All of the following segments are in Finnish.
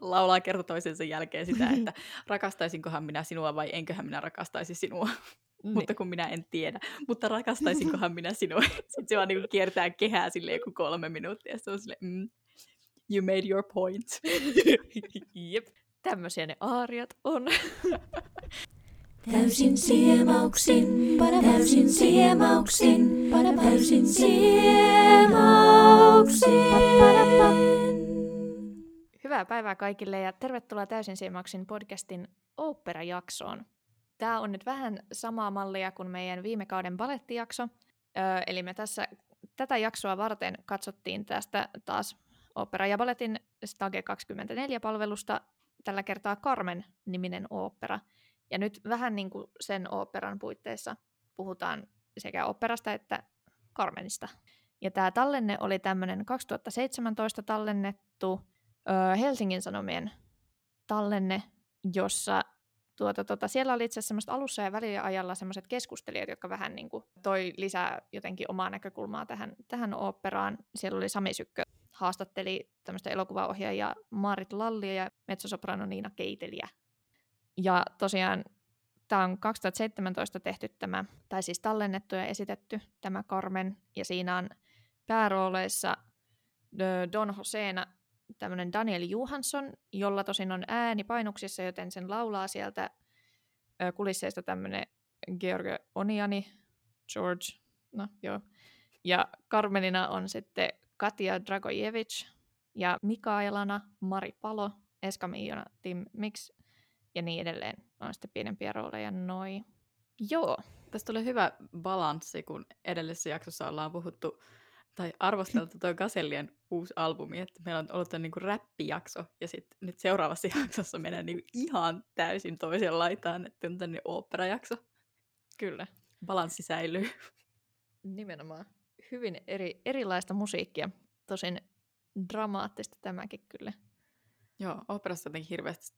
laulaa kerta toisensa jälkeen sitä, että rakastaisinkohan minä sinua vai enköhän minä rakastaisi sinua. Niin. Mutta kun minä en tiedä. Mutta rakastaisinkohan minä sinua. Sitten se vaan niin kiertää kehää sille joku kolme minuuttia. Se on sille, mm, you made your point. Jep. Tämmöisiä ne aariat on. Täysin siemauksin, täysin siemauksin, täysin siemauksin. Hyvää päivää kaikille ja tervetuloa Täysin siemauksin podcastin operajaksoon. Tämä on nyt vähän samaa mallia kuin meidän viime kauden balettijakso. Öö, eli me tässä tätä jaksoa varten katsottiin tästä taas opera ja balletin Stage 24-palvelusta tällä kertaa Carmen-niminen opera – ja nyt vähän niin kuin sen operan puitteissa puhutaan sekä operasta että Carmenista. Ja tämä tallenne oli tämmöinen 2017 tallennettu Helsingin Sanomien tallenne, jossa tuota, tuota, siellä oli itse asiassa alussa ja väliajalla semmoiset keskustelijat, jotka vähän niin kuin toi lisää jotenkin omaa näkökulmaa tähän, tähän operaan. Siellä oli Sami Sykkö haastatteli tämmöistä elokuvaohjaajaa Marit Lallia ja mezzosoprano Niina Keiteliä ja tosiaan tämä on 2017 tehty tämä, tai siis tallennettu ja esitetty tämä Carmen, ja siinä on päärooleissa Don Joseena tämmöinen Daniel Johansson, jolla tosin on ääni painuksissa, joten sen laulaa sieltä kulisseista tämmöinen George Oniani, George, no joo. Ja Carmenina on sitten Katja Dragojevic ja Mikaelana Mari Palo, Eska Miiona, Tim Mix ja niin edelleen. On sitten pienempiä rooleja, noi. Joo. Tästä tulee hyvä balanssi, kun edellisessä jaksossa ollaan puhuttu tai arvosteltu tuo Gasellien uusi albumi, että meillä on ollut tämän niin räppijakso, ja sitten nyt seuraavassa jaksossa mennään niin ihan täysin toiseen laitaan, että on tänne oopperajakso. Kyllä. Balanssi säilyy. Nimenomaan. Hyvin eri, erilaista musiikkia. Tosin dramaattista tämäkin kyllä. Joo, operassa jotenkin hirveästi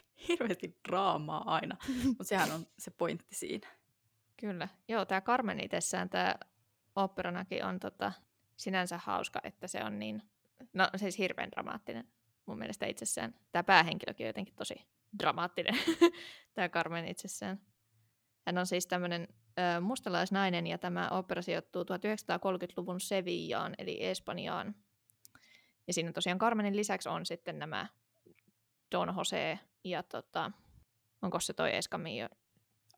hirveästi draamaa aina, mutta sehän on se pointti siinä. Kyllä. Joo, tämä Carmen itsessään, tämä operanakin on tota, sinänsä hauska, että se on niin, no siis hirveän dramaattinen mun mielestä itsessään. Tämä päähenkilökin on jotenkin tosi dramaattinen, tämä Carmen itsessään. Hän on siis tämmöinen mustalaisnainen ja tämä opera sijoittuu 1930-luvun Sevillaan eli Espanjaan. Ja siinä tosiaan Carmenin lisäksi on sitten nämä Don Jose ja tota, onko se toi Eskamio?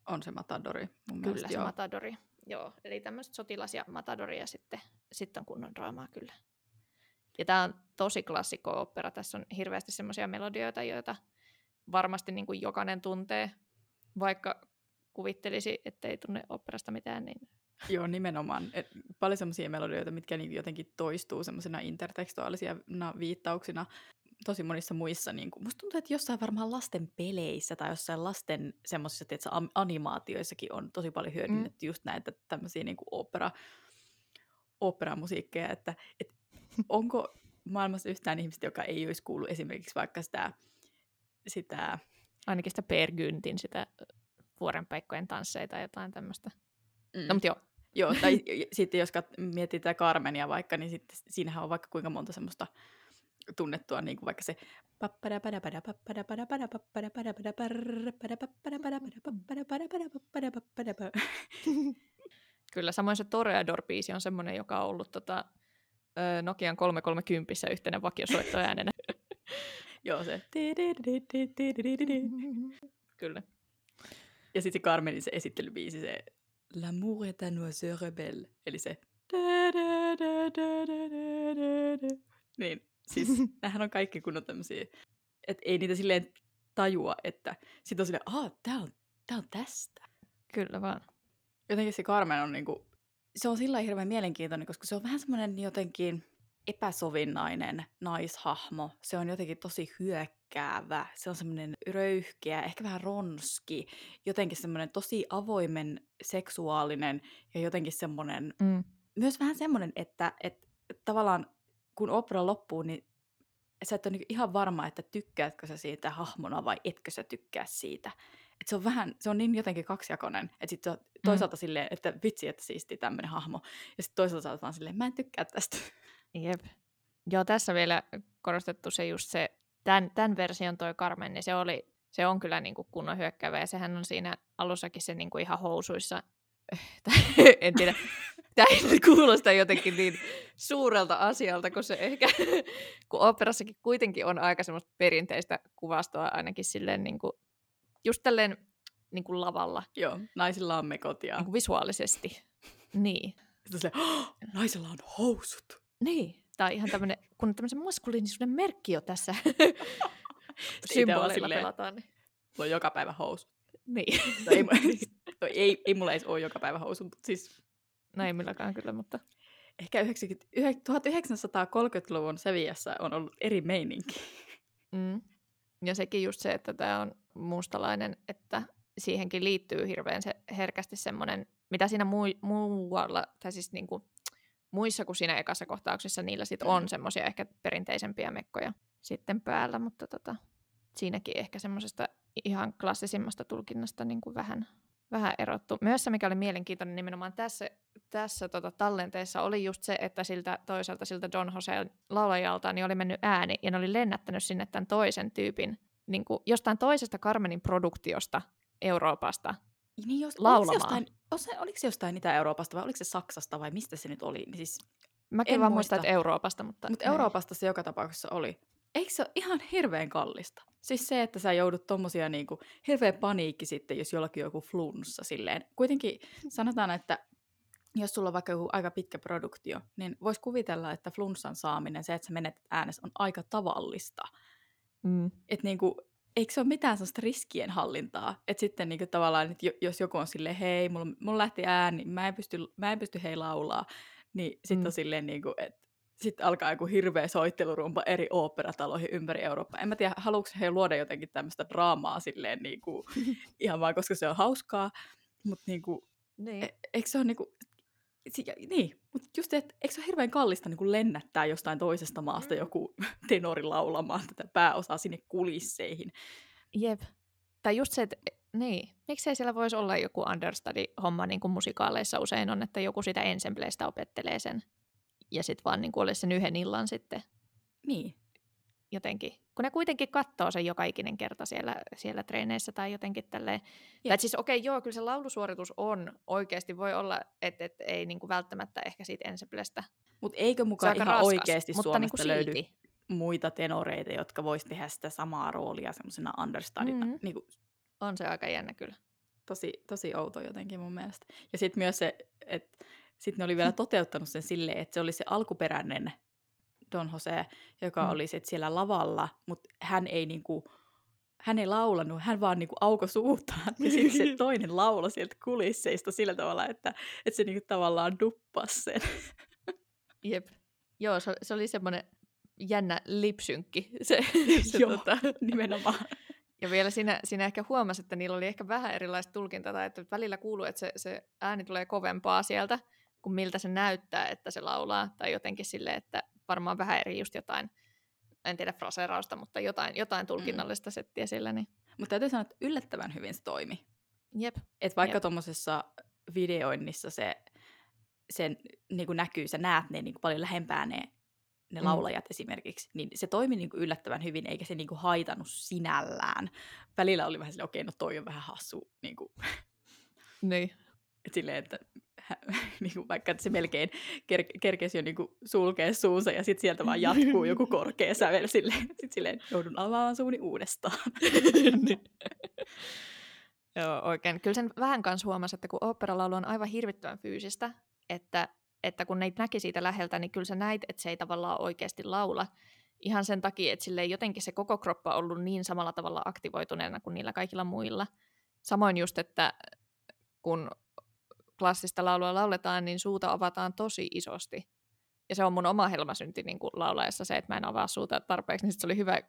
On se Matadori mun Kyllä mielestä, se joo. Matadori. Joo, eli tämmöiset sotilas- ja Matadori ja sitten, sitten on kunnon draamaa kyllä. Ja tämä on tosi klassikko opera. Tässä on hirveästi semmoisia melodioita, joita varmasti niin kuin jokainen tuntee, vaikka kuvittelisi, ettei tunne operasta mitään, niin Joo, nimenomaan. Et paljon semmoisia melodioita, mitkä niin jotenkin toistuu semmoisena intertekstuaalisina viittauksina tosi monissa muissa, niin kuin, musta tuntuu, että jossain varmaan lasten peleissä tai jossain lasten semmoisissa animaatioissakin on tosi paljon hyödynnetty mm. just näitä tämmöisiä niin kuin opera, operamusiikkeja, että, että onko maailmassa yhtään ihmistä, joka ei olisi kuullut esimerkiksi vaikka sitä, sitä ainakin sitä Per Gyntin, sitä vuorenpeikkojen tansseja tai jotain tämmöistä. Mm. No, mutta joo. Joo, tai sitten jos miettii tätä Carmenia vaikka, niin sitten siinähän on vaikka kuinka monta semmoista tunnettua, niin kuin vaikka se Kyllä, samoin se Toreador-biisi on semmoinen, joka on ollut tota, Nokian 330 yhtenä vakiosoittoäänenä. Joo, se. Kyllä. Ja sitten Carmenin se esittelybiisi, se L'amour est un oiseau rebelle, eli se niin, Siis nämähän on kaikki kunnon tämmöisiä, että ei niitä silleen tajua, että sit on silleen, aah, tää on, tää on tästä. Kyllä vaan. Jotenkin se Carmen on niinku, se on sillä hirveän mielenkiintoinen, koska se on vähän semmoinen jotenkin epäsovinnainen naishahmo. Se on jotenkin tosi hyökkäävä, se on semmoinen röyhkeä, ehkä vähän ronski, jotenkin semmoinen tosi avoimen seksuaalinen ja jotenkin semmoinen, mm. myös vähän semmoinen, että, että tavallaan kun opera loppuu, niin sä et ole niin ihan varma, että tykkäätkö sä siitä hahmona vai etkö sä tykkää siitä. Et se on vähän, se on niin jotenkin kaksijakoinen, että sitten mm. toisaalta mm. silleen, että vitsi, että siisti tämmöinen hahmo. Ja sitten toisaalta sä vaan silleen, mä en tykkää tästä. Jep. Joo, tässä vielä korostettu se just se tämän, tämän version toi Carmen, niin se, oli, se on kyllä niin kuin kunnon hyökkävä, ja sehän on siinä alussakin se niin kuin ihan housuissa, en tiedä, tämä ei kuulosta jotenkin niin suurelta asialta, kun se ehkä, kun operassakin kuitenkin on aika semmoista perinteistä kuvastoa ainakin silleen niin kuin, just tälleen niin kuin lavalla, Joo, naisilla on mekot ja niin kuin visuaalisesti. Niin. sitten se, oh, naisella on housut. Niin. Tai ihan tämmöinen, kun tämmöisen maskuliinisuuden merkki jo tässä silleen- pelataan. Niin. Mulla on joka päivä housut. Niin. Ei, mu- toi ei, ei mulla edes ole joka päivä mutta siis No ei milläkään kyllä, mutta ehkä 90, yhe- 1930-luvun Seviassa on ollut eri meininki. Mm. Ja sekin just se, että tämä on mustalainen, että siihenkin liittyy hirveän se, herkästi semmoinen, mitä siinä muu, muualla, tai siis niinku, muissa kuin siinä ekassa kohtauksessa, niillä sit on Mm. semmoisia ehkä perinteisempiä mekkoja sitten päällä, mutta tota, siinäkin ehkä semmoisesta ihan klassisimmasta tulkinnasta niin kuin vähän, vähän erottu. Myös se, mikä oli mielenkiintoinen nimenomaan tässä, tässä tota, tallenteessa, oli just se, että siltä toisaalta siltä Don Jose laulajalta niin oli mennyt ääni, ja ne oli lennättänyt sinne tämän toisen tyypin, niin kuin jostain toisesta Carmenin produktiosta Euroopasta. Niin jos, Laulamaan. Oliko se, jostain, oliko se jostain Itä-Euroopasta vai oliko se Saksasta vai mistä se nyt oli? Niin Siis, Mäkin En vaan muista. että Euroopasta, mutta... ei. Euroopasta se joka tapauksessa oli. Eikö se ole ihan hirveän kallista? Siis se, että sä joudut tommosia niinku, hirveä paniikki sitten, jos jollakin on joku flunssa silleen. Kuitenkin sanotaan, että jos sulla on vaikka joku aika pitkä produktio, niin vois kuvitella, että flunssan saaminen, se, että sä menetät äänessä, on aika tavallista. Mm. Että niinku, eikö se ole mitään sellaista riskien hallintaa? Että sitten niinku tavallaan, että jo- jos joku on silleen, hei, mulla, mulla lähti ääni, mä en pysty, mä en pysty hei laulaa, niin sitten Mm. on silleen, niinku, että sitten alkaa joku hirveä soittelurumpa eri oopperataloihin ympäri Eurooppaa. En mä tiedä, haluatko he luoda jotenkin tämmöistä draamaa silleen niinku, ihan vaan, koska se on hauskaa, mutta niinku, Niin. e- eikö se ole niinku, si- niin, mutta just, että eikö se ole hirveän kallista niinku lennättää jostain toisesta maasta Mm. joku tenori laulamaan tätä pääosaa sinne kulisseihin. Jep. Tai just se, että niin, miksei siellä voisi olla joku understudy-homma, niin kuin musikaaleissa usein on, että joku sitä ensembleistä opettelee sen. Ja sitten vaan niin kuin olisi sen yhden illan sitten Niin. jotenkin. Kun ne kuitenkin katsoo sen joka ikinen kerta siellä, siellä treeneissä tai jotenkin tälleen. Jep. Tai siis okei, okay, joo, kyllä se laulusuoritus on oikeasti. Voi olla, että et ei niin kuin välttämättä ehkä siitä ensemblestä. Mutta eikö mukaan ihan raskas, oikeasti mutta Suomesta niin kuin löydy silti. muita tenoreita, jotka vois tehdä sitä samaa roolia semmoisena understudina? Mhm. Niin kuin, On se aika jännä kyllä. tosi, tosi outo jotenkin mun mielestä. Ja sitten myös se, että sitten ne oli vielä toteuttanut sen silleen, että se oli se alkuperäinen Don Jose, joka Mm. oli sit siellä lavalla, mutta hän ei niinku, hän ei laulanut, hän vaan niinku auko suutaan. Ja sitten se toinen laulo sieltä kulisseista sillä tavalla, että, että se niinku tavallaan duppasi sen. Jep. Joo, se, se oli semmoinen jännä lipsynkki. Se, se, Joo. tota, Nimenomaan. ja vielä siinä, siinä ehkä huomasi, että niillä oli ehkä vähän erilaista tulkintaa, tai että välillä kuuluu, että se, se ääni tulee kovempaa sieltä, kuin miltä se näyttää, että se laulaa. Tai jotenkin sille, että varmaan vähän eri just jotain, en tiedä fraseerausta, mutta jotain, jotain tulkinnallista settiä sillä. Niin. Mutta täytyy sanoa, että yllättävän hyvin se toimi. Jep. Et vaikka tuommoisessa videoinnissa se, se niin näkyy, sä näet ne niin paljon lähempää ne, ne Mm. laulajat esimerkiksi, niin se toimi niin yllättävän hyvin, eikä se niin haitannut sinällään. Välillä oli vähän silleen, okei, no toi on vähän hassu, niin kuin, Niin. et silleen, että niin kuin vaikka että se melkein ker- kerkesi jo niin kuin sulkea suunsa ja sitten sieltä vaan jatkuu joku korkea sävel silleen, sit silleen joudun avaamaan suuni uudestaan. Niin. Joo, oikein. Kyllä sen vähän kanssa huomasi, että kun oopperalaulu on aivan hirvittävän fyysistä, että, että kun ne näki siitä läheltä, niin kyllä sä näit, että se ei tavallaan oikeasti laula. Ihan sen takia, että sille jotenkin se koko kroppa on ollut niin samalla tavalla aktivoituneena kuin niillä kaikilla muilla. Samoin just, että kun klassista laulua lauletaan, niin suuta avataan tosi isosti. Ja se on mun oma helmasynti niin kuin laulaessa se, että mä en avaa suuta tarpeeksi, niin sit se oli hyvä,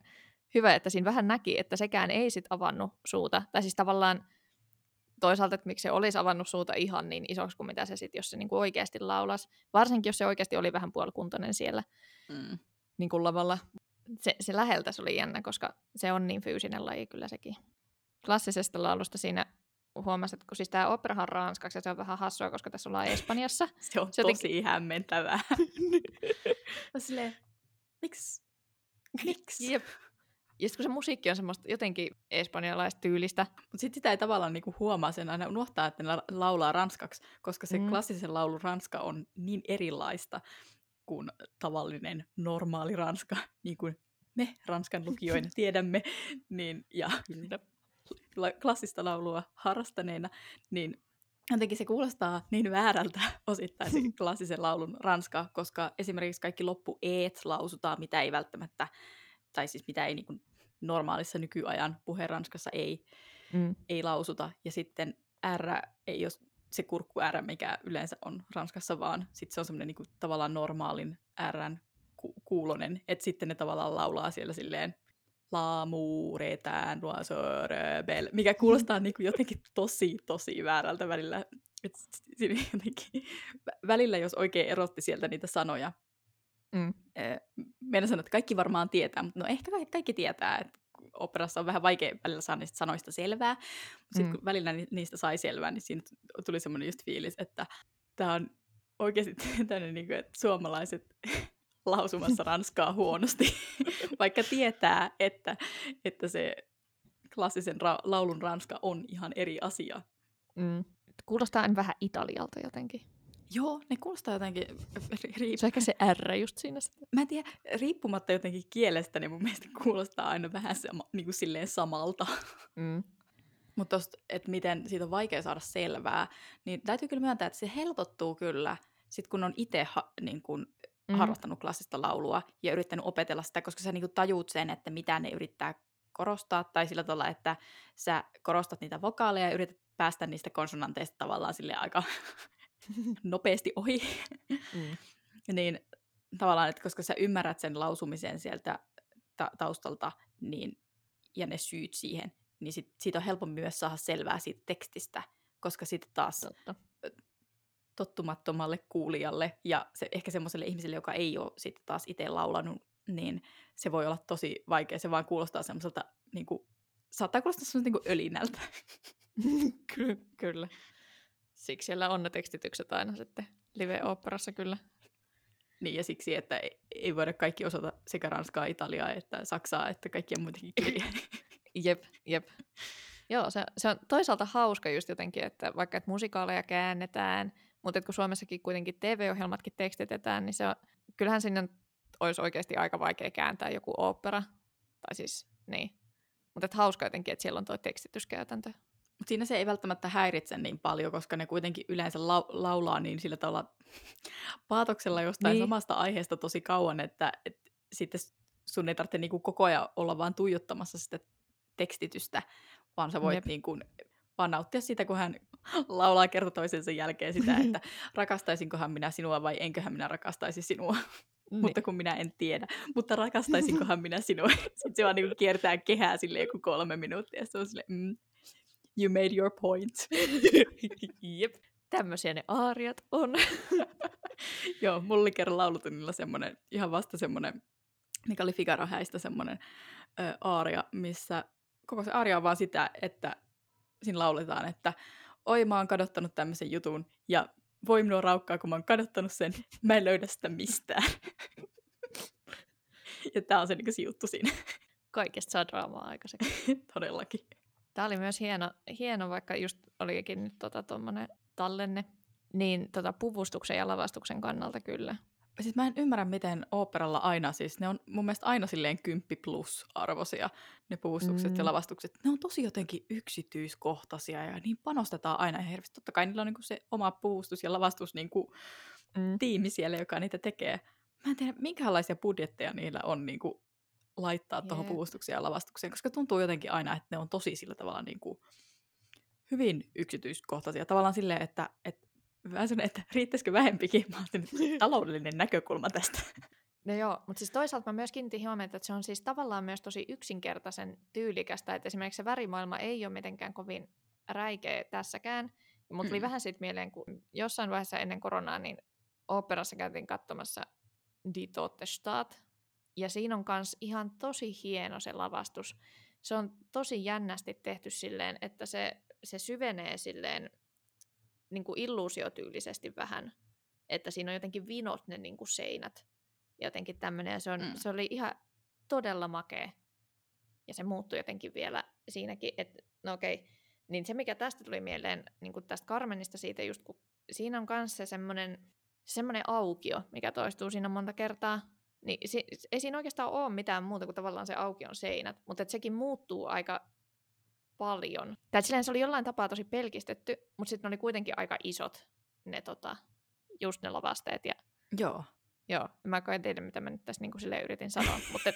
hyvä, että siinä vähän näki, että sekään ei sit avannut suuta. Tai siis tavallaan toisaalta, että miksi se olisi avannut suuta ihan niin isoksi kuin mitä se sitten, jos se niinku oikeasti laulas. Varsinkin, jos se oikeasti oli vähän puolikuntoinen siellä Mm. niin kuin lavalla. Se, se läheltä se oli jännä, koska se on niin fyysinen laji kyllä sekin. Klassisesta laulusta siinä huomasin, että kun siis tämä operahan on ranskaksi ja se on vähän hassua, koska tässä ollaan Espanjassa. Se on Se tosi jotenkin- hämmentävää. Mä silleen, miksi? Miksi? Jep. Ja sitten kun se musiikki on semmoista jotenkin espanjalaistyylistä. Mutta sitten sitä ei tavallaan niinku huomaa sen aina unohtaa, että ne la- laulaa ranskaksi, koska se Mm. klassisen laulun ranska on niin erilaista kuin tavallinen normaali ranska, niin kuin me ranskan lukijoina tiedämme, niin, ja klassista laulua harrastaneena, niin jotenkin se kuulostaa niin väärältä osittain se klassisen laulun ranska, koska esimerkiksi kaikki loppu eet lausutaan, mitä ei välttämättä, tai siis mitä ei niin kuin normaalissa nykyajan puheranskassa ei, Mm. ei lausuta. Ja sitten R ei ole se kurkku R, mikä yleensä on Ranskassa, vaan sitten se on semmoinen niinku tavallaan normaalin Rn ku- kuulonen. Että sitten ne tavallaan laulaa siellä silleen L'amour est bel, mikä kuulostaa niinku jotenkin tosi, tosi väärältä välillä. Et jotenkin, vä- välillä, jos oikein erotti sieltä niitä sanoja, Mm. meidän sanoa, että kaikki varmaan tietää, mutta no ehkä kaikki, kaikki tietää, että operassa on vähän vaikea välillä saada niistä sanoista selvää, mutta sitten Mm. kun välillä ni- niistä sai selvää, niin siinä tuli semmoinen just fiilis, että tämä on oikeasti tämmöinen, niin kuin, että suomalaiset lausumassa ranskaa huonosti, vaikka tietää, että, että se klassisen ra- laulun ranska on ihan eri asia. Mm. Kuulostaa aina vähän Italialta jotenkin. Joo, ne kuulostaa jotenkin ri- Se on ehkä se R just siinä. Mä en tiedä, riippumatta jotenkin kielestä, niin mun mielestä kuulostaa aina vähän sama, niin kuin silleen samalta. Mm. Mutta että miten siitä on vaikea saada selvää, niin täytyy kyllä myöntää, että se helpottuu kyllä, sit kun on itse ha, niin kun Mhm. harrastanut klassista laulua ja yrittänyt opetella sitä, koska sä niin tajuut sen, että mitä ne yrittää korostaa, tai sillä tavalla, että sä korostat niitä vokaaleja ja yrität päästä niistä konsonanteista tavallaan sille aika nopeasti ohi. Mm. niin tavallaan, että koska sä ymmärrät sen lausumisen sieltä ta- taustalta niin, ja ne syyt siihen, niin sit, siitä on helpompi myös saada selvää siitä tekstistä, koska sitten taas Totta. Tottumattomalle kuulijalle ja se, ehkä semmoiselle ihmiselle, joka ei ole sitten taas itse laulanut, niin se voi olla tosi vaikea. Se vaan kuulostaa semmoiselta, niin kuin, saattaa kuulostaa semmoiselta niin ölinältä. Ky- kyllä. Siksi siellä on ne tekstitykset aina sitten live-oopperassa kyllä. Niin, ja siksi, että ei, ei voida kaikki osata sekä ranskaa, italiaa, että saksaa, että kaikkia muitakin kieliä. Jep, jep. Joo, se, se on toisaalta hauska just jotenkin, että vaikka että musikaaleja käännetään, mutta kun Suomessakin kuitenkin TV-ohjelmatkin tekstitetään, niin se on, kyllähän sinne olisi oikeasti aika vaikea kääntää joku opera. Tai siis, niin. Mutta hauska jotenkin, että siellä on tuo tekstityskäytäntö. Mut siinä se ei välttämättä häiritse niin paljon, koska ne kuitenkin yleensä lau- laulaa niin sillä tavalla paatoksella jostain Niin. niin. samasta aiheesta tosi kauan, että et sitten sun ei tarvitse niinku koko ajan olla vaan tuijottamassa sitä tekstitystä, vaan sä voit Jep. niinku vaan nauttia siitä, kun hän laulaa kerta toisensa jälkeen sitä, että rakastaisinkohan minä sinua vai enköhän minä rakastaisi sinua, Niin. mutta kun minä en tiedä. Mutta rakastaisinkohan minä sinua. Sitten se vaan niinku kiertää kehää silleen joku kolme minuuttia, se on silleen, mm, you made your point. Jep. Tämmöisiä ne aariat on. Joo, mulla oli kerran laulutunnilla semmoinen, ihan vasta semmoinen, mikä oli Figaro häistä semmoinen ö, aaria, missä koko se aaria on vaan sitä, että siinä lauletaan, että oi mä oon kadottanut tämmöisen jutun ja voi minua raukkaa, kun mä oon kadottanut sen, mä en löydä sitä mistään. ja tää on se, niin se juttu siinä, Kaikesta saa draamaa aikaiseksi. todellakin. Tämä oli myös hieno, hieno vaikka just olikin nyt tota, tallenne, niin tota, puvustuksen ja lavastuksen kannalta kyllä. Siis mä en ymmärrä, miten oopperalla aina, siis ne on mun mielestä aina silleen 10 plus arvosia, ne puvustukset mm. ja lavastukset. Ne on tosi jotenkin yksityiskohtaisia ja niin panostetaan aina ihan hirveästi. Totta kai niillä on niinku se oma puvustus ja lavastus niinku Mm. tiimi siellä, joka niitä tekee. Mä en tiedä, minkälaisia budjetteja niillä on niinku laittaa tuohon Jep. puvustukseen ja lavastukseen, koska tuntuu jotenkin aina, että ne on tosi sillä tavalla niinku hyvin yksityiskohtaisia. Tavallaan silleen, että, että mä sanon, että riittäisikö vähempikin? Mä ajattelin, taloudellinen näkökulma tästä. No joo, mutta siis toisaalta mä myös kiinnitin huomiota, että se on siis tavallaan myös tosi yksinkertaisen tyylikästä, että esimerkiksi se värimaailma ei ole mitenkään kovin räikeä tässäkään. Mutta tuli Mm. vähän siitä mieleen, kun jossain vaiheessa ennen koronaa, niin oopperassa käytiin katsomassa Die Tote Staat, ja siinä on myös ihan tosi hieno se lavastus. Se on tosi jännästi tehty silleen, että se, se syvenee silleen niin kuin illuusiotyylisesti vähän, että siinä on jotenkin vinot ne niin kuin seinät, jotenkin tämmöinen, ja se, on, Mm. se oli ihan todella makea. ja se muuttui jotenkin vielä siinäkin, että no okei, niin se mikä tästä tuli mieleen, niin kuin tästä Carmenista siitä just, kun siinä on myös se semmoinen, semmoinen aukio, mikä toistuu siinä monta kertaa, niin se, ei siinä oikeastaan ole mitään muuta kuin tavallaan se aukion seinät, mutta et sekin muuttuu aika paljon. Tai silleen se oli jollain tapaa tosi pelkistetty, mutta sitten ne oli kuitenkin aika isot ne, tota, just ne lavasteet. Ja, Joo. joo, mä koen teille, mitä mä nyt tässä niin kuin yritin sanoa, mutta et,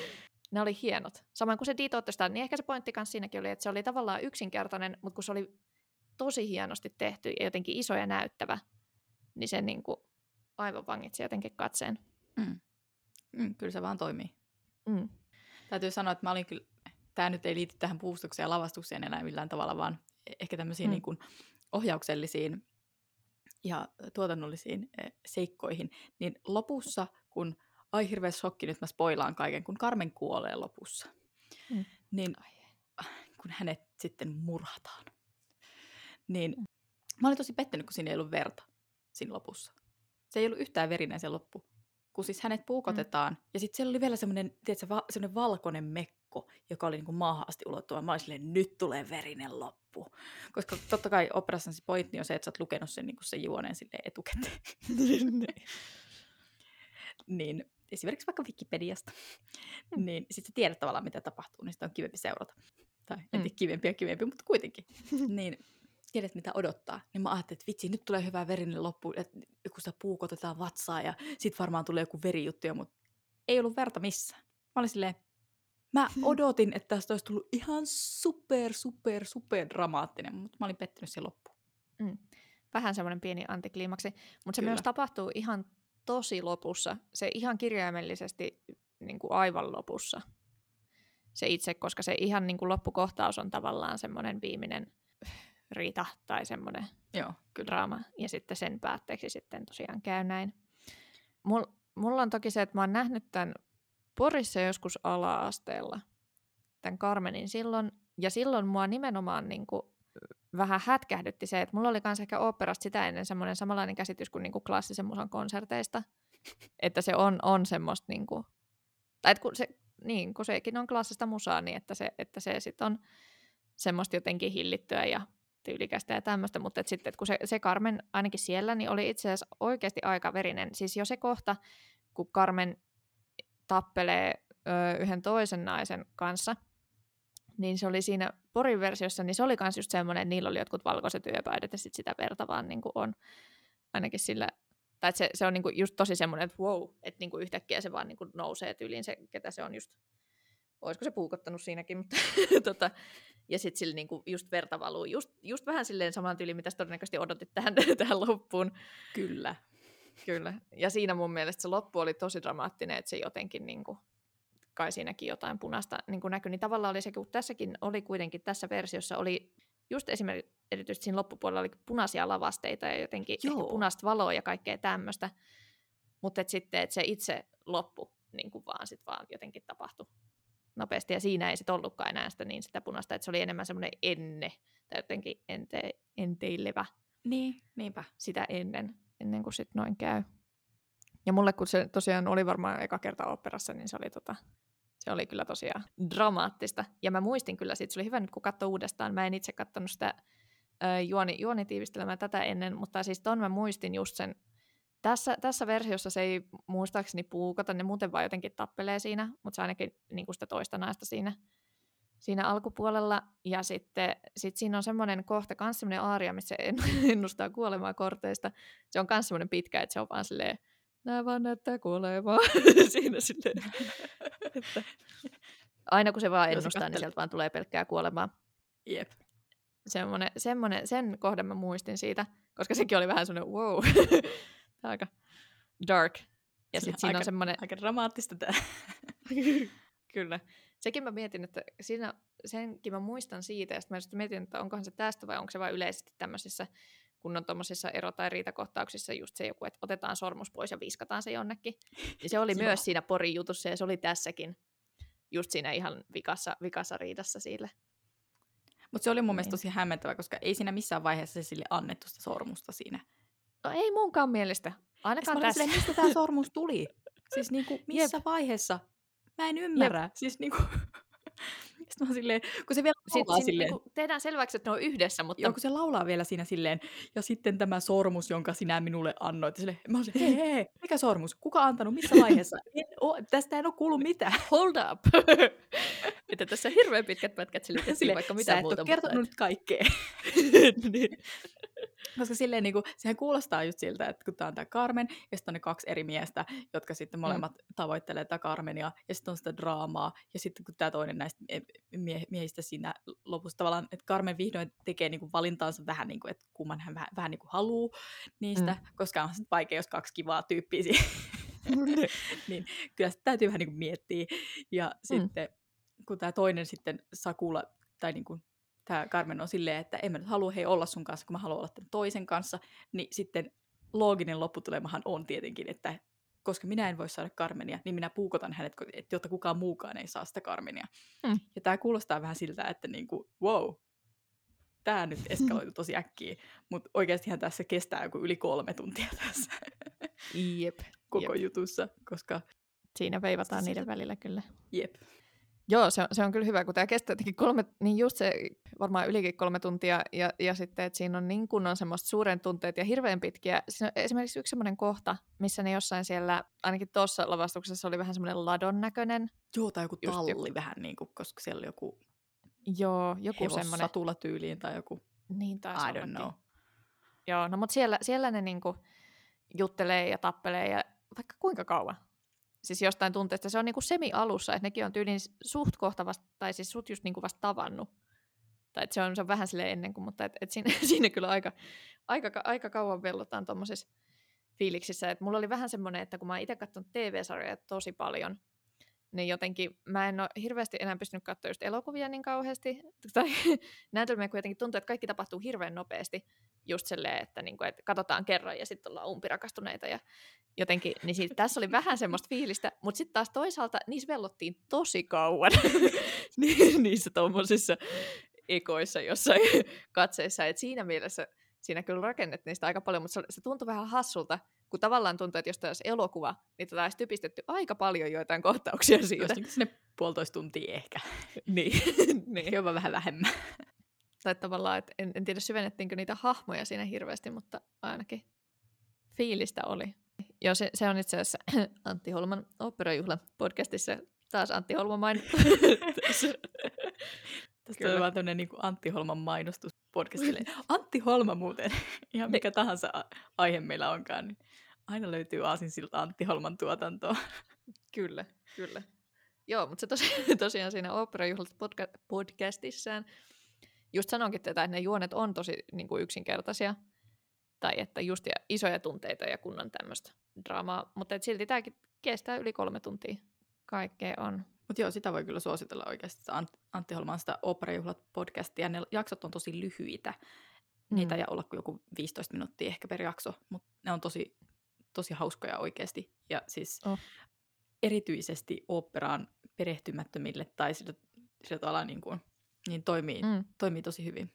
ne oli hienot. Samoin kuin se Dito niin ehkä se pointti kanssa siinäkin oli, että se oli tavallaan yksinkertainen, mutta kun se oli tosi hienosti tehty ja jotenkin iso ja näyttävä, niin se niin kuin aivan vangitsi jotenkin katseen. Mm. Mm, kyllä se vaan toimii. Mm. Täytyy sanoa, että mä olin kyllä, tämä nyt ei liity tähän puustukseen ja lavastukseen enää millään tavalla, vaan ehkä tämmöisiin Mm. niin kuin ohjauksellisiin ja tuotannollisiin eh, seikkoihin. Niin lopussa, kun, ai hirveä shokki, nyt mä spoilaan kaiken, kun Carmen kuolee lopussa, Mm. niin kun hänet sitten murhataan, niin mä olin tosi pettynyt, kun siinä ei ollut verta siinä lopussa. Se ei ollut yhtään verinen se loppu. Kun siis hänet puukotetaan, mm. ja sitten siellä oli vielä semmoinen, tiedätkö, va- semmoinen valkoinen mekko, joka oli niin kuin maahan asti ulottuva. Mä olin silleen, nyt tulee verinen loppu. Koska totta kai operassa se pointti on se, että sä oot lukenut sen, niin kuin sen juoneen sille etukäteen. niin esimerkiksi vaikka Wikipediasta, Mm. niin sitten sä tiedät tavallaan, mitä tapahtuu, niin sitä on kivempi seurata. Tai en Mm. tiedä, kivempi ja kivempi, mutta kuitenkin. niin tiedät, mitä odottaa. Niin mä ajattelin, että vitsi, nyt tulee hyvä verinen loppu, että kun sitä puukotetaan vatsaa ja sit varmaan tulee joku verijuttu, mutta ei ollut verta missään. Mä olin silleen, mä odotin, että tästä olisi tullut ihan super, super, super dramaattinen, mutta mä olin pettynyt siihen loppuun. Mm. Vähän semmoinen pieni antikliimaksi, mutta se Kyllä. myös tapahtuu ihan tosi lopussa. Se ihan kirjaimellisesti niin kuin aivan lopussa. Se itse, koska se ihan niin kuin loppukohtaus on tavallaan semmoinen viimeinen riita tai semmoinen Joo, kyllä. draama. Ja sitten sen päätteeksi sitten tosiaan käy näin. Mul, mulla on toki se, että mä oon nähnyt tämän Porissa joskus ala-asteella, tämän Carmenin silloin. Ja silloin mua nimenomaan niin kuin vähän hätkähdytti se, että mulla oli myös ehkä oopperasta sitä ennen semmoinen samanlainen käsitys kuin, niin kuin klassisen musan konserteista. Että se on, on semmoista, niin kuin, tai että kun, se, niin, kun sekin on klassista musaa, niin että se, että se sitten on semmoista jotenkin hillittyä ja tyylikästä ja tämmöistä, mutta et sitten et kun se, se Carmen ainakin siellä, niin oli itse asiassa oikeasti aika verinen. Siis jo se kohta, kun Carmen tappelee ö, yhden toisen naisen kanssa, niin se oli siinä Porin versiossa, niin se oli myös just semmoinen, että niillä oli jotkut valkoiset yöpäidet ja sit sitä verta vaan niin kuin on ainakin sillä, tai se, se on niin just tosi semmoinen, että wow, että niin kuin yhtäkkiä se vaan niin nousee tyyliin se, ketä se on just, olisiko se puukottanut siinäkin, mutta tota, ja sitten sillä niinku just verta valuu, just, just vähän silleen saman tyyliin, mitä todennäköisesti odotit tähän, tähän loppuun. Kyllä. Kyllä. Ja siinä mun mielestä se loppu oli tosi dramaattinen, että se jotenkin niinku, kai siinäkin jotain punaista niinku näkyi, niin tavallaan oli se, kun tässäkin oli kuitenkin, tässä versiossa oli just esimerkiksi erityisesti siinä loppupuolella oli punaisia lavasteita ja jotenkin Joo. punaista valoa ja kaikkea tämmöistä, mutta et sitten, että se itse loppu niin kuin vaan sit vaan jotenkin tapahtui nopeasti, ja siinä ei sitten ollutkaan enää sitä niin sitä punaista, että se oli enemmän semmoinen enne, tai jotenkin ente, enteilevä Niin, niinpä. sitä ennen, ennen kuin sitten noin käy. Ja mulle, kun se tosiaan oli varmaan eka kerta operassa, niin se oli, tota, se oli kyllä tosiaan dramaattista. Ja mä muistin kyllä, sit se oli hyvä nyt kun katsoi uudestaan. Mä en itse katsonut sitä juoni, juonitiivistelmää tätä ennen, mutta siis ton mä muistin just sen. Tässä, tässä versiossa se ei muistaakseni puukata, ne muuten vaan jotenkin tappelee siinä, mutta se ainakin niin sitä toista naista siinä, siinä alkupuolella. Ja sitten sit siinä on semmoinen kohta, myös semmoinen aaria, missä se en- ennustaa kuolemaa korteista. Se on myös semmoinen pitkä, että se on vaan silleen, nää vaan näyttää kuolemaa siinä silleen. että aina kun se vaan Joo, se ennustaa, niin sieltä vaan tulee pelkkää kuolemaa. Jep. Semmoinen, semmoinen, sen kohdan mä muistin siitä, koska sekin oli vähän semmoinen wow, on aika dark. Ja on sitten siinä on aika- semmoinen, Aika dramaattista tämä. Kyllä. Sekin mä mietin, että siinä, senkin mä muistan siitä, ja sitten mä sitten mietin, että onkohan se tästä vai onko se vain yleisesti tämmöisissä, kun on tuommoisissa ero- tai riitakohtauksissa just se joku, että otetaan sormus pois ja viskataan se jonnekin. Niin se oli myös siinä Porin jutussa ja se oli tässäkin, just siinä ihan vikassa, vikassa riidassa sille. Mutta se oli mun mielestä Niin. tosi hämmentävä, koska ei siinä missään vaiheessa sille annettu sitä sormusta siinä. No ei munkaan mielestä. Ja Ainakaan olin tässä. silleen, mistä tämä sormus tuli? Siis niinku, missä vaiheessa? Mä en ymmärrä. Siis niinku, Sitten mä silleen, kun se vielä laulaa siinä silleen, niinku tehdään selväksi, että ne on yhdessä, mutta Joo, kun se laulaa vielä siinä silleen, ja sitten tämä sormus, jonka sinä minulle annoit. Sille, mä oon silleen, hei, hei, mikä sormus? Kuka antanut? Missä vaiheessa? En oo, tästä en ole kuullut mitään. hold up. että tässä on hirveän pitkät pätkät sille, Silleen, vaikka sä mitä et muuta. ole kertonut mutta nyt kaikkea. niin. Koska silleen niin kuin, sehän kuulostaa just siltä, että kun tää on tää Carmen, ja sitten on ne kaksi eri miestä, jotka sitten molemmat mm. tavoittelee tätä Carmenia, ja sitten on sitä draamaa, ja sitten kun tämä toinen näistä mie- miehistä siinä lopussa tavallaan, että Carmen vihdoin tekee niin kuin valintaansa vähän niin kuin, että kumman hän vähän, vähän niin kuin haluaa niistä, mm. koska on sitten vaikea, jos kaksi kivaa tyyppiä siihen. niin kyllä sitä täytyy vähän niin kuin miettiä. Ja mm. sitten kun tämä toinen sitten Sakula, tai niin kuin tämä Carmen on silleen, että en mä nyt halua hei olla sun kanssa, kun mä haluan olla tämän toisen kanssa, niin sitten looginen lopputulemahan on tietenkin, että koska minä en voi saada Carmenia, niin minä puukotan hänet, jotta kukaan muukaan ei saa sitä Carmenia. Mm. Ja tämä kuulostaa vähän siltä, että niinku, wow, tämä nyt eskaloitu tosi äkkiä, mutta oikeastihan tässä kestää joku yli kolme tuntia tässä Jep. koko Jep. jutussa, koska Siinä veivataan Siitä- niiden välillä kyllä. jep. Joo, se on, se on kyllä hyvä, kun tämä kestää jotenkin kolme, niin just se varmaan ylikin kolme tuntia, ja, ja sitten, että siinä on niin kunnon semmoista suuren tunteet ja hirveän pitkiä. Siinä on esimerkiksi yksi semmoinen kohta, missä ne jossain siellä, ainakin tuossa lavastuksessa oli vähän semmoinen ladon näköinen. Joo, tai joku talli joku- vähän, niin kuin, koska siellä oli joku Joo, joku semmoinen. tyyliin tai joku, Niin taisi I don't ollakin. know. Joo, no mutta siellä, siellä ne niinku juttelee ja tappelee ja vaikka kuinka kauan. Siis jostain tunteesta. Se on niinku semi-alussa, että nekin on tyylin suht kohta vasta, tai siis sut just niinku vasta tavannut. Tai se on, se on vähän sille ennen kuin, mutta et, et siinä, siinä kyllä aika, aika, aika kauan vellotaan tuommoisissa fiiliksissä. Et mulla oli vähän semmoinen, että kun mä itse katsonut TV-sarjoja tosi paljon, niin jotenkin mä en ole hirveästi enää pystynyt katsoa just elokuvia niin kauheasti. Tai näytelmiä, kun jotenkin tuntuu, että kaikki tapahtuu hirveän nopeasti. Just silleen, että, niinku, että katsotaan kerran ja sitten ollaan umpirakastuneita. Ja jotenkin, niin siitä, tässä oli vähän semmoista fiilistä, mutta sitten taas toisaalta niissä vellottiin tosi kauan Ni- niissä tuommoisissa ekoissa jossain katseissa. Et siinä mielessä siinä kyllä rakennettiin niistä aika paljon, mutta se, se tuntui vähän hassulta, kun tavallaan tuntuu, että jos tämä olisi elokuva, niin tätä olisi typistetty aika paljon joitain kohtauksia siitä. Jos niin sinne puolitoista tuntia ehkä. niin. niin. Jopa vähän vähemmän. Tai tavallaan, että en, en tiedä syvennettiinkö niitä hahmoja siinä hirveästi, mutta ainakin fiilistä oli. Joo, se, se on itse asiassa Antti Holman operajuhla podcastissa. Taas Antti Holma mainittu. Tästä Kyllä. on vaan tämmöinen niin Antti Holman mainostus podcastille. Antti Holma muuten, ihan mikä tahansa aihe meillä onkaan, niin aina löytyy aasinsilta Antti Holman tuotantoa. Kyllä, kyllä. Joo, mutta se tosi, tosiaan siinä operajuhlat podca- podcastissaan just sanonkin tätä, että ne juonet on tosi niin kuin yksinkertaisia. Tai että just ja isoja tunteita ja kunnon tämmöistä draamaa. Mutta et silti tämäkin kestää yli kolme tuntia. Kaikkea on. Mutta joo, sitä voi kyllä suositella oikeasti, Ant- Antti Holman sitä Operajuhlat podcastia. Ne jaksot on tosi lyhyitä. Niitä Mm. ei olla kuin joku 15 minuuttia ehkä per jakso, mutta ne on tosi, tosi hauskoja oikeasti. Ja siis Oh. erityisesti operaan perehtymättömille tai sillä, sillä tavalla niin, kuin, niin toimii, mm. Toimii tosi hyvin.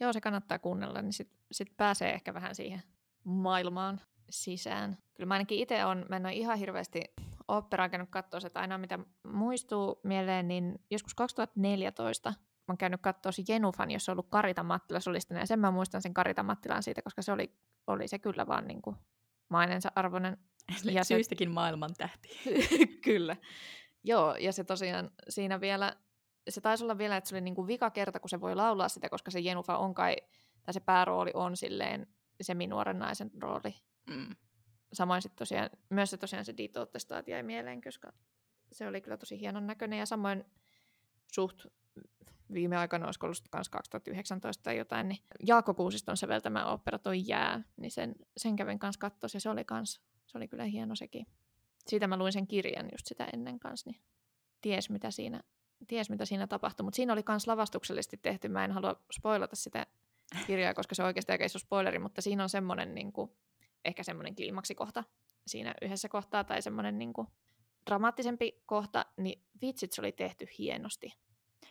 Joo, se kannattaa kuunnella, niin sitten sit pääsee ehkä vähän siihen maailmaan sisään. Kyllä mä ainakin itse on, mä en ole ihan hirveästi operaa käynyt katsoa sitä, ainoa mitä muistuu mieleen, niin joskus 2014 mä oon käynyt katsoa se Jenufan, jossa on ollut Karita Mattila solistina, ja sen mä muistan sen Karita Mattilan siitä, koska se oli, oli se kyllä vaan niin kuin mainensa arvoinen. Ja Ja se- syystäkin maailman tähti. kyllä. Joo, ja se tosiaan siinä vielä, se taisi olla vielä, että se oli niin kuin vika kerta, kun se voi laulaa sitä, koska se Jenufa on kai, tai se päärooli on silleen seminuoren naisen rooli. Mm. Samoin sitten tosiaan, myös se tosiaan se Dito Testaat jäi mieleen, koska se oli kyllä tosi hienon näköinen, ja samoin suht viime aikoina, olisiko ollut kans 2019 tai jotain, niin Jaakko Kuusiston säveltämä opera toi Jää, niin sen, sen kävin kanssa katsoa, ja se oli, kans, se oli kyllä hieno sekin. Siitä mä luin sen kirjan just sitä ennen kanssa, niin ties mitä siinä, ties mitä siinä tapahtui, mutta siinä oli myös lavastuksellisesti tehty, mä en halua spoilata sitä kirjaa, koska se oikeasti aika iso spoileri, mutta siinä on semmoinen niin kuin, ehkä semmoinen kliimaksikohta siinä yhdessä kohtaa tai semmoinen niin kuin, dramaattisempi kohta, niin vitsit se oli tehty hienosti.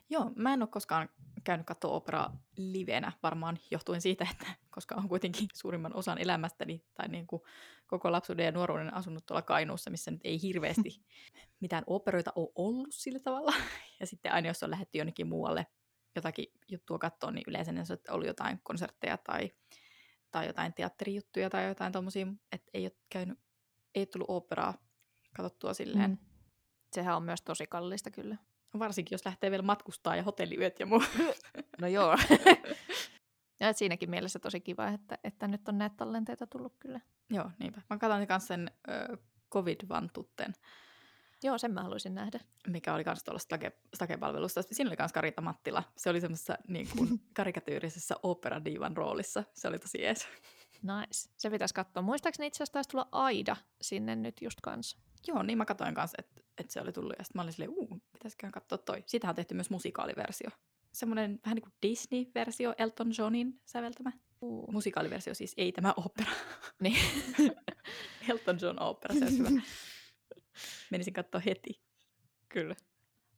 Joo, mä en ole koskaan käynyt katsoa operaa livenä, varmaan johtuen siitä, että koska on kuitenkin suurimman osan elämästäni tai niin kuin koko lapsuuden ja nuoruuden asunut tuolla Kainuussa, missä nyt ei hirveästi mitään operoita ole ollut sillä tavalla. Ja sitten aina jos on lähdetty jonnekin muualle jotakin juttua katsoa, niin yleensä ne on ollut jotain konsertteja tai, tai jotain teatterijuttuja tai jotain tommosia, että ei ole käynyt, ei ole tullut operaa katsottua silleen. Mm. Sehän on myös tosi kallista kyllä. Varsinkin jos lähtee vielä matkustaa ja hotelliyöt ja muu. No joo. ja et siinäkin mielessä tosi kiva, että, että nyt on näitä tallenteita tullut kyllä. Joo, niinpä. Mä katsoin kanssa sen ö, covid-vantutten, Joo, sen mä haluaisin nähdä. mikä oli kanssa tuolla Stage- Stage-palvelusta. Siinä oli myös Karita Mattila. Se oli semmoisessa niin kuin, karikatyyrisessä operadiivan roolissa. Se oli tosi jees. Nice. Se pitäisi katsoa. Muistaakseni itse asiassa taisi tulla Aida sinne nyt just kanssa. Joo, niin mä katsoin kanssa, että, että se oli tullut. Ja sitten mä olin silleen, uu, pitäisikään katsoa toi. Siitä on tehty myös musikaaliversio. Semmoinen vähän niin kuin Disney-versio, Elton Johnin säveltämä. Uh. Musikaaliversio siis, ei tämä opera. Niin. Elton John opera, se olisi hyvä. Menisin katsoa heti. Kyllä.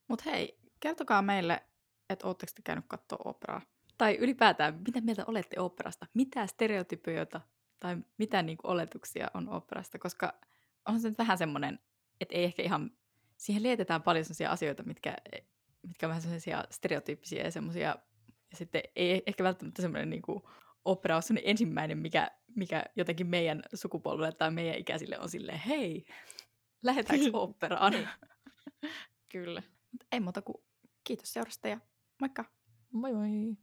Mutta hei, kertokaa meille, että ootteko te käynyt katsoa operaa. Tai ylipäätään, mitä mieltä olette operasta? Mitä stereotypioita tai mitä niinku oletuksia on operasta? Koska on se nyt vähän semmoinen, että ei ehkä ihan... Siihen lietetään paljon sellaisia asioita, mitkä, mitkä on vähän sellaisia stereotyyppisiä ja semmoisia... Ja sitten ei ehkä välttämättä semmoinen niinku opera on semmoinen ensimmäinen, mikä, mikä jotenkin meidän sukupolvelle tai meidän ikäisille on silleen, hei, lähdetäänkö operaan? Kyllä. Mut ei muuta kuin kiitos seurasta ja moikka! Moi moi.